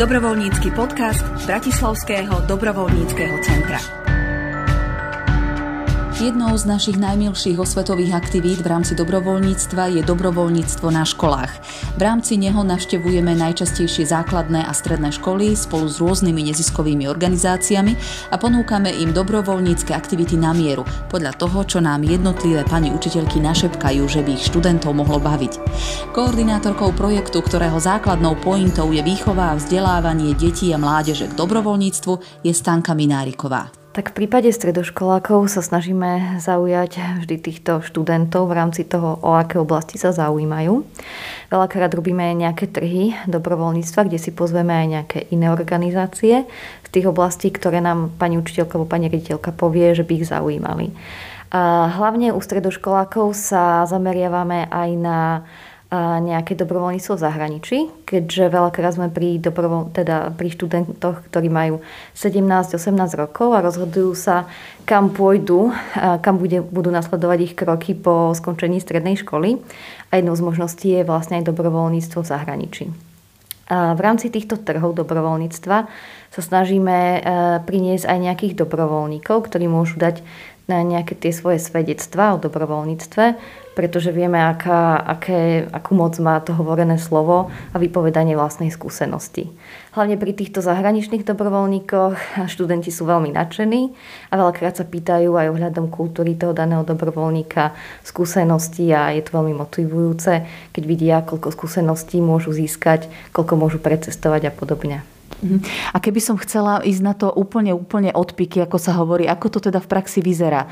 Dobrovoľnícky podcast Bratislavského dobrovoľníckého centra. Jednou z našich najmilších osvetových aktivít v rámci dobrovoľníctva je dobrovoľníctvo na školách. V rámci neho navštevujeme najčastejšie základné a stredné školy spolu s rôznymi neziskovými organizáciami a ponúkame im dobrovoľnícke aktivity na mieru, podľa toho, čo nám jednotlivé pani učiteľky našepkajú, že by ich študentov mohlo baviť. Koordinátorkou projektu, ktorého základnou pointou je výchova a vzdelávanie detí a mládeže k dobrovoľníctvu, je Stanka Mináriková. Tak v prípade stredoškolákov sa snažíme zaujať vždy týchto študentov v rámci toho, o aké oblasti sa zaujímajú. Veľakrát robíme nejaké trhy dobrovoľníctva, kde si pozveme aj nejaké iné organizácie z tých oblastí, ktoré nám pani učiteľka alebo pani riaditeľka povie, že by ich zaujímali. A hlavne u stredoškolákov sa zameriavame aj na nejaké dobrovoľníctvo v zahraničí, keďže veľakrát sme pri, dobrovoľ, teda pri študentoch, ktorí majú 17-18 rokov a rozhodujú sa, kam pôjdu, kam bude, budú nasledovať ich kroky po skončení strednej školy. A jednou z možností je vlastne aj dobrovoľníctvo v zahraničí. V rámci týchto trhov dobrovoľníctva sa snažíme e, priniesť aj nejakých dobrovoľníkov, ktorí môžu dať nejaké tie svoje svedectvá o dobrovoľníctve, pretože vieme, aká, aké, akú moc má to hovorené slovo a vypovedanie vlastnej skúsenosti. Hlavne pri týchto zahraničných dobrovoľníkoch študenti sú veľmi nadšení a veľakrát sa pýtajú aj ohľadom kultúry toho daného dobrovoľníka, skúsenosti a je to veľmi motivujúce, keď vidia, koľko skúseností môžu získať, koľko môžu precestovať a podobne. Mhm. A keby som chcela ísť na to úplne, úplne odpiky, ako sa hovorí, ako to teda v praxi vyzerá.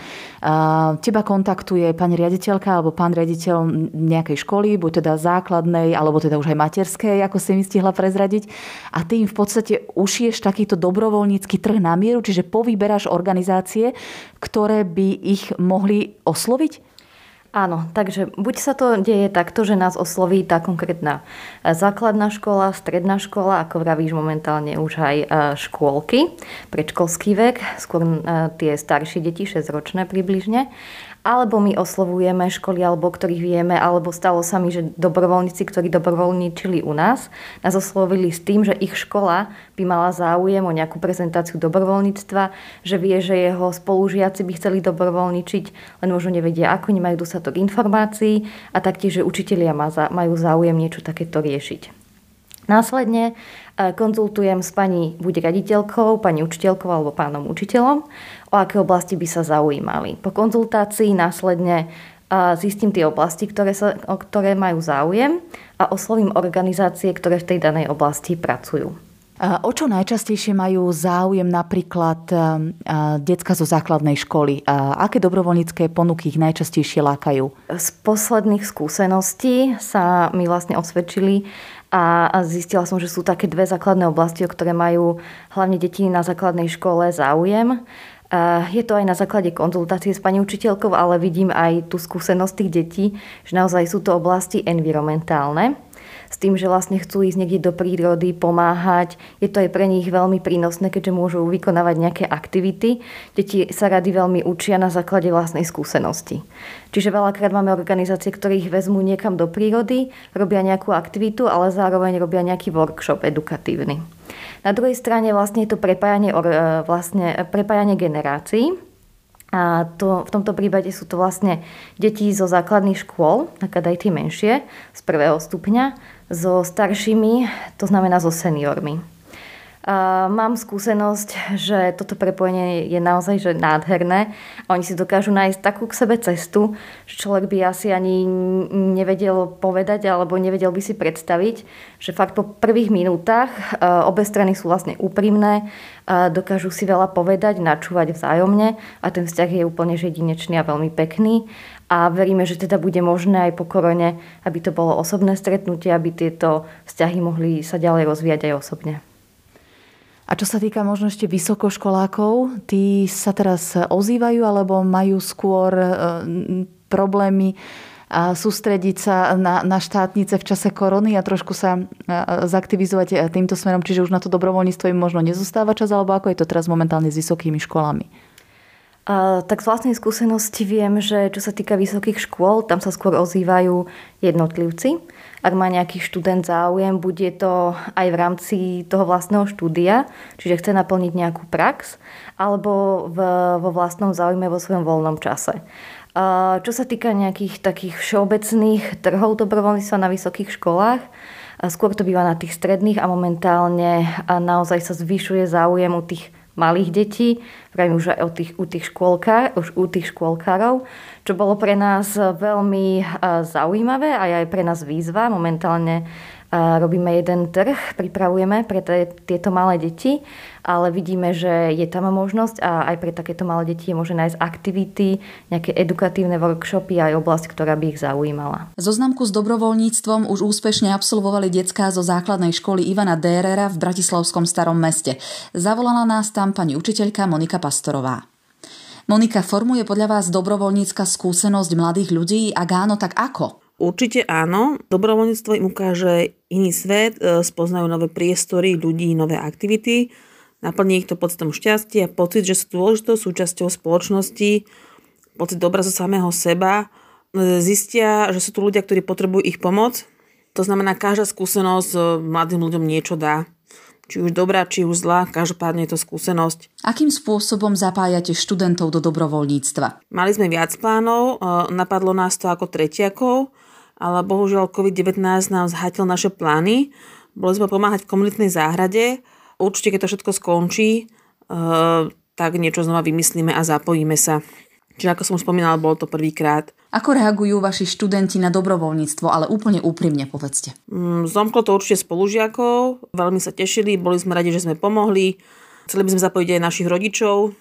Teba kontaktuje pani riaditeľka alebo pán riaditeľ nejakej školy, buď teda základnej, alebo teda už aj materskej, ako si mi stihla prezradiť. A ty im v podstate ušieš takýto dobrovoľnícky trh na mieru, čiže povyberáš organizácie, ktoré by ich mohli osloviť? Áno, takže buď sa to deje takto, že nás osloví tá konkrétna e, základná škola, stredná škola, ako vravíš momentálne už aj e, škôlky, predškolský vek, skôr e, tie staršie deti, 6-ročné približne alebo my oslovujeme školy, alebo ktorých vieme, alebo stalo sa mi, že dobrovoľníci, ktorí dobrovoľníčili u nás, nás oslovili s tým, že ich škola by mala záujem o nejakú prezentáciu dobrovoľníctva, že vie, že jeho spolužiaci by chceli dobrovoľničiť, len možno nevedia ako, nemajú dostatok informácií a taktiež, že učitelia majú záujem niečo takéto riešiť. Následne e, konzultujem s pani buď raditeľkou, pani učiteľkou alebo pánom učiteľom, o aké oblasti by sa zaujímali. Po konzultácii následne zistím tie oblasti, ktoré, sa, o ktoré majú záujem a oslovím organizácie, ktoré v tej danej oblasti pracujú. O čo najčastejšie majú záujem napríklad decka zo základnej školy? Aké dobrovoľnícke ponuky ich najčastejšie lákajú? Z posledných skúseností sa mi vlastne osvedčili a zistila som, že sú také dve základné oblasti, o ktoré majú hlavne deti na základnej škole záujem. Je to aj na základe konzultácie s pani učiteľkou, ale vidím aj tú skúsenosť tých detí, že naozaj sú to oblasti environmentálne s tým, že vlastne chcú ísť niekde do prírody, pomáhať. Je to aj pre nich veľmi prínosné, keďže môžu vykonávať nejaké aktivity. Deti sa rady veľmi učia na základe vlastnej skúsenosti. Čiže veľakrát máme organizácie, ktoré ich vezmú niekam do prírody, robia nejakú aktivitu, ale zároveň robia nejaký workshop edukatívny. Na druhej strane vlastne je to prepájanie, e, vlastne prepájanie generácií. A to, v tomto prípade sú to vlastne deti zo základných škôl, napríklad aj tie menšie, z prvého stupňa, so staršími, to znamená so seniormi. Mám skúsenosť, že toto prepojenie je naozaj že nádherné oni si dokážu nájsť takú k sebe cestu, že človek by asi ani nevedel povedať alebo nevedel by si predstaviť, že fakt po prvých minútach obe strany sú vlastne úprimné, dokážu si veľa povedať, načúvať vzájomne a ten vzťah je úplne jedinečný a veľmi pekný a veríme, že teda bude možné aj po korone, aby to bolo osobné stretnutie, aby tieto vzťahy mohli sa ďalej rozvíjať aj osobne. A čo sa týka možno ešte vysokoškolákov, tí sa teraz ozývajú alebo majú skôr e, problémy a sústrediť sa na, na štátnice v čase korony a trošku sa e, zaktivizovať týmto smerom, čiže už na to dobrovoľníctvo im možno nezostáva čas, alebo ako je to teraz momentálne s vysokými školami? Tak z vlastnej skúsenosti viem, že čo sa týka vysokých škôl, tam sa skôr ozývajú jednotlivci. Ak má nejaký študent záujem, bude to aj v rámci toho vlastného štúdia, čiže chce naplniť nejakú prax, alebo v, vo vlastnom záujme vo svojom voľnom čase. Čo sa týka nejakých takých všeobecných trhov dobrovoľníctva na vysokých školách, skôr to býva na tých stredných a momentálne naozaj sa zvyšuje záujem u tých malých detí, pravím už aj u tých, u tých, škôlkár, už u tých škôlkárov, čo bolo pre nás veľmi zaujímavé a aj pre nás výzva. Momentálne robíme jeden trh, pripravujeme pre tieto malé deti, ale vidíme, že je tam možnosť a aj pre takéto malé deti je možné nájsť aktivity, nejaké edukatívne workshopy aj oblasť, ktorá by ich zaujímala. Zoznamku s dobrovoľníctvom už úspešne absolvovali detská zo základnej školy Ivana Dérera v Bratislavskom starom meste. Zavolala nás tam pani učiteľka Monika Pastorová. Monika, formuje podľa vás dobrovoľnícka skúsenosť mladých ľudí? Ak áno, tak ako? Určite áno. Dobrovoľníctvo im ukáže iný svet, e, spoznajú nové priestory, ľudí, nové aktivity, naplní ich to pocitom šťastia, pocit, že sú dôležitou súčasťou spoločnosti, pocit dobra zo samého seba, e, zistia, že sú tu ľudia, ktorí potrebujú ich pomoc. To znamená, každá skúsenosť e, mladým ľuďom niečo dá. Či už dobrá, či už zlá, každopádne je to skúsenosť. Akým spôsobom zapájate študentov do dobrovoľníctva? Mali sme viac plánov, napadlo nás to ako tretiakov, ale bohužiaľ COVID-19 nám zhatil naše plány. Boli sme pomáhať v komunitnej záhrade. Určite, keď to všetko skončí, eh, tak niečo znova vymyslíme a zapojíme sa. Čiže ako som spomínala, bolo to prvýkrát. Ako reagujú vaši študenti na dobrovoľníctvo, ale úplne úprimne povedzte. Mm, zomklo to určite spolužiakov, veľmi sa tešili, boli sme radi, že sme pomohli. Chceli by sme zapojiť aj našich rodičov.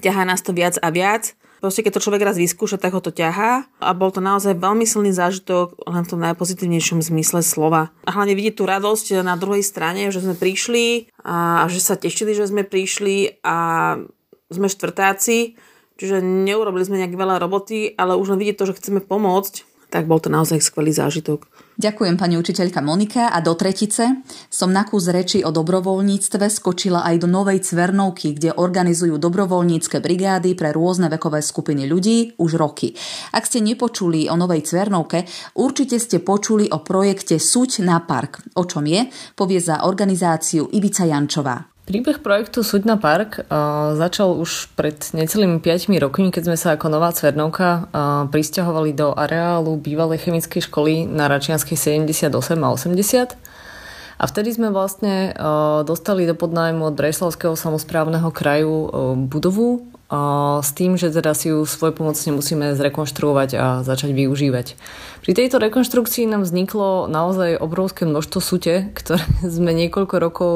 Ťahá nás to viac a viac. Proste keď to človek raz vyskúša, tak ho to ťahá a bol to naozaj veľmi silný zážitok len v tom najpozitívnejšom zmysle slova. A hlavne vidieť tú radosť na druhej strane, že sme prišli a, že sa tešili, že sme prišli a sme štvrtáci, čiže neurobili sme nejak veľa roboty, ale už len vidieť to, že chceme pomôcť, tak bol to naozaj skvelý zážitok. Ďakujem pani učiteľka Monika a do tretice som na kus reči o dobrovoľníctve skočila aj do Novej Cvernovky, kde organizujú dobrovoľnícke brigády pre rôzne vekové skupiny ľudí už roky. Ak ste nepočuli o Novej Cvernovke, určite ste počuli o projekte Suť na park. O čom je, povie za organizáciu Ivica Jančová. Príbeh projektu Suď na park uh, začal už pred necelými 5 rokmi, keď sme sa ako Nová Cvernovka uh, pristahovali do areálu bývalej chemickej školy na Račianskej 78 a 80. A vtedy sme vlastne uh, dostali do podnájmu od Breslavského samozprávneho kraju budovu s tým, že teda si ju svoj pomocne musíme zrekonštruovať a začať využívať. Pri tejto rekonštrukcii nám vzniklo naozaj obrovské množstvo sute, ktoré sme niekoľko rokov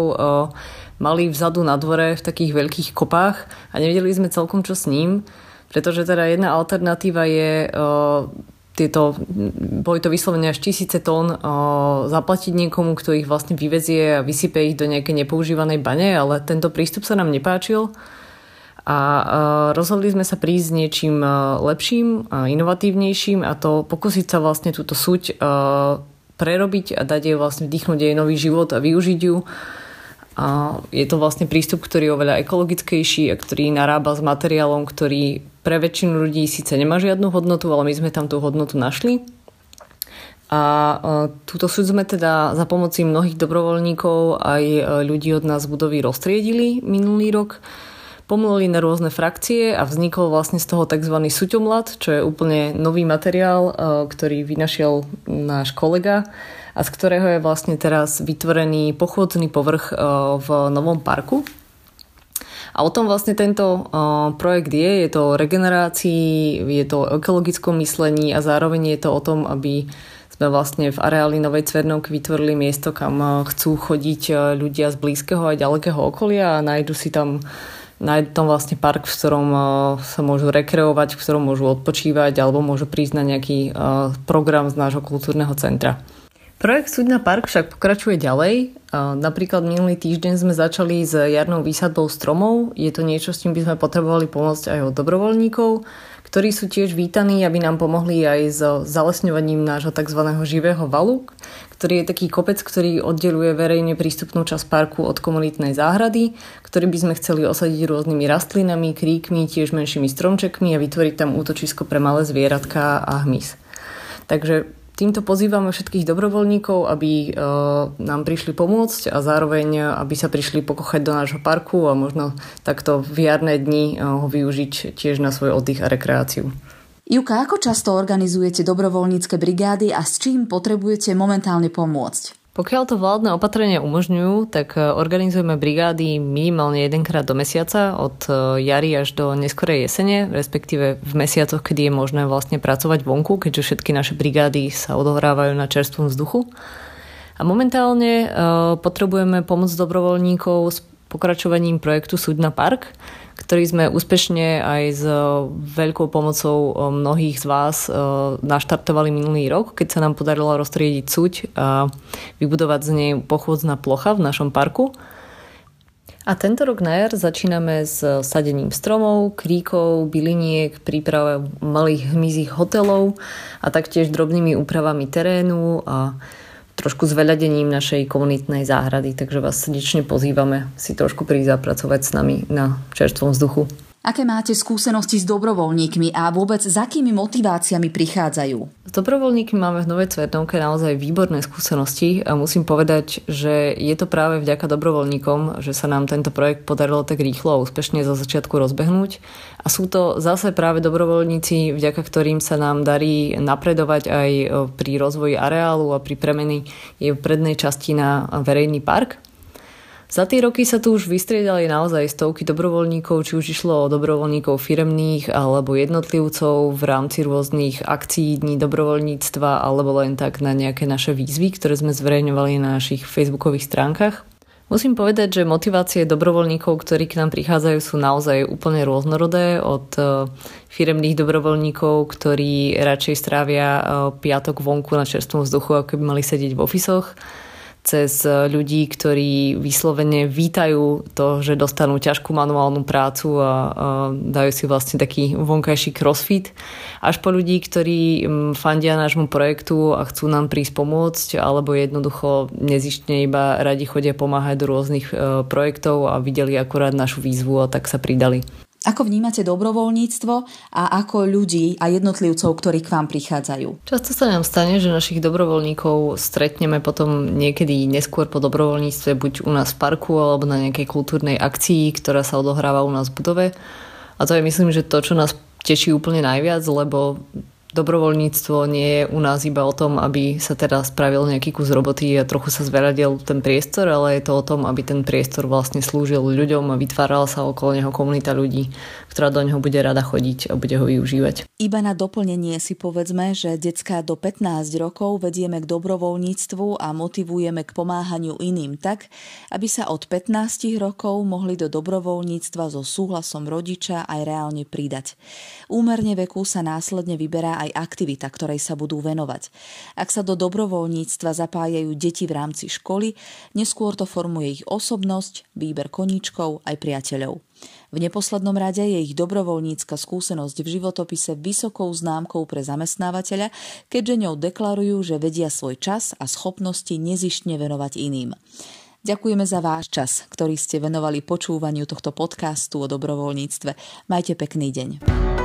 mali vzadu na dvore v takých veľkých kopách a nevedeli sme celkom čo s ním, pretože teda jedna alternatíva je uh, tieto, boli to vyslovene až tisíce tón uh, zaplatiť niekomu, kto ich vlastne vyvezie a vysype ich do nejakej nepoužívanej bane, ale tento prístup sa nám nepáčil. A uh, rozhodli sme sa prísť s niečím lepším a inovatívnejším a to pokúsiť sa vlastne túto súť uh, prerobiť a dať jej vlastne vdychnúť jej nový život a využiť ju a je to vlastne prístup, ktorý je oveľa ekologickejší a ktorý narába s materiálom, ktorý pre väčšinu ľudí síce nemá žiadnu hodnotu, ale my sme tam tú hodnotu našli. A túto súd sme teda za pomoci mnohých dobrovoľníkov aj e, ľudí od nás budovy roztriedili minulý rok. Pomleli na rôzne frakcie a vznikol vlastne z toho tzv. suťomlad, čo je úplne nový materiál, e, ktorý vynašiel náš kolega a z ktorého je vlastne teraz vytvorený pochodný povrch e, v novom parku. A o tom vlastne tento e, projekt je. Je to o regenerácii, je to o ekologickom myslení a zároveň je to o tom, aby sme vlastne v areáli Novej Cvernovky vytvorili miesto, kam e, chcú chodiť ľudia z blízkeho a ďalekého okolia a nájdu si tam nájdu tam vlastne park, v ktorom sa môžu rekreovať, v ktorom môžu odpočívať alebo môžu prísť na nejaký program z nášho kultúrneho centra. Projekt Súdna park však pokračuje ďalej. Napríklad minulý týždeň sme začali s jarnou výsadbou stromov. Je to niečo, s tým by sme potrebovali pomôcť aj od dobrovoľníkov, ktorí sú tiež vítaní, aby nám pomohli aj s zalesňovaním nášho tzv. živého valu, ktorý je taký kopec, ktorý oddeluje verejne prístupnú časť parku od komunitnej záhrady, ktorý by sme chceli osadiť rôznymi rastlinami, kríkmi, tiež menšími stromčekmi a vytvoriť tam útočisko pre malé zvieratka a hmyz. Takže Týmto pozývame všetkých dobrovoľníkov, aby uh, nám prišli pomôcť a zároveň, aby sa prišli pokochať do nášho parku a možno takto v jarné dni uh, ho využiť tiež na svoj oddych a rekreáciu. Juka, ako často organizujete dobrovoľnícke brigády a s čím potrebujete momentálne pomôcť? Pokiaľ to vládne opatrenia umožňujú, tak e, organizujeme brigády minimálne jedenkrát do mesiaca, od e, jary až do neskorej jesene, respektíve v mesiacoch, kedy je možné vlastne pracovať vonku, keďže všetky naše brigády sa odohrávajú na čerstvom vzduchu. A momentálne uh, potrebujeme pomoc dobrovoľníkov pokračovaním projektu Sudna Park, ktorý sme úspešne aj s e, veľkou pomocou e, mnohých z vás e, naštartovali minulý rok, keď sa nám podarilo roztriediť suť a vybudovať z nej pochôdzna plocha v našom parku. A tento rok na jar začíname s sadením stromov, kríkov, byliniek, prípravou malých hmyzích hotelov a taktiež drobnými úpravami terénu a trošku zveľadením našej komunitnej záhrady, takže vás srdečne pozývame si trošku prísť zapracovať s nami na čerstvom vzduchu. Aké máte skúsenosti s dobrovoľníkmi a vôbec s akými motiváciami prichádzajú? S dobrovoľníkmi máme v Novej Cvetnovke naozaj výborné skúsenosti a musím povedať, že je to práve vďaka dobrovoľníkom, že sa nám tento projekt podarilo tak rýchlo a úspešne za začiatku rozbehnúť. A sú to zase práve dobrovoľníci, vďaka ktorým sa nám darí napredovať aj pri rozvoji areálu a pri premeny jej prednej časti na verejný park. Za tie roky sa tu už vystriedali naozaj stovky dobrovoľníkov, či už išlo o dobrovoľníkov firemných alebo jednotlivcov v rámci rôznych akcií Dní dobrovoľníctva alebo len tak na nejaké naše výzvy, ktoré sme zverejňovali na našich facebookových stránkach. Musím povedať, že motivácie dobrovoľníkov, ktorí k nám prichádzajú, sú naozaj úplne rôznorodé. Od e, firemných dobrovoľníkov, ktorí radšej strávia e, piatok vonku na čerstvom vzduchu, ako by mali sedieť v ofisoch, cez e, ľudí, ktorí vyslovene vítajú to, že dostanú ťažkú manuálnu prácu a, a dajú si vlastne taký vonkajší crossfit, až po ľudí, ktorí fandia nášmu projektu a chcú nám prísť pomôcť, alebo jednoducho nezištne iba radi chodia pomáhať do rôznych e, projektov a videli akurát našu výzvu a tak sa pridali. Ako vnímate dobrovoľníctvo a ako ľudí a jednotlivcov, ktorí k vám prichádzajú? Často sa nám stane, že našich dobrovoľníkov stretneme potom niekedy neskôr po dobrovoľníctve buď u nás v parku alebo na nejakej kultúrnej akcii, ktorá sa odohráva u nás v budove. A to je myslím, že to, čo nás teší úplne najviac, lebo dobrovoľníctvo nie je u nás iba o tom, aby sa teda spravil nejaký kus roboty a trochu sa zveradil ten priestor, ale je to o tom, aby ten priestor vlastne slúžil ľuďom a vytvárala sa okolo neho komunita ľudí, ktorá do neho bude rada chodiť a bude ho využívať. Iba na doplnenie si povedzme, že decka do 15 rokov vedieme k dobrovoľníctvu a motivujeme k pomáhaniu iným tak, aby sa od 15 rokov mohli do dobrovoľníctva so súhlasom rodiča aj reálne pridať. Úmerne veku sa následne vyberá aj aktivita, ktorej sa budú venovať. Ak sa do dobrovoľníctva zapájajú deti v rámci školy, neskôr to formuje ich osobnosť, výber koníčkov aj priateľov. V neposlednom rade je ich dobrovoľnícka skúsenosť v životopise vysokou známkou pre zamestnávateľa, keďže ňou deklarujú, že vedia svoj čas a schopnosti nezištne venovať iným. Ďakujeme za váš čas, ktorý ste venovali počúvaniu tohto podcastu o dobrovoľníctve. Majte pekný deň.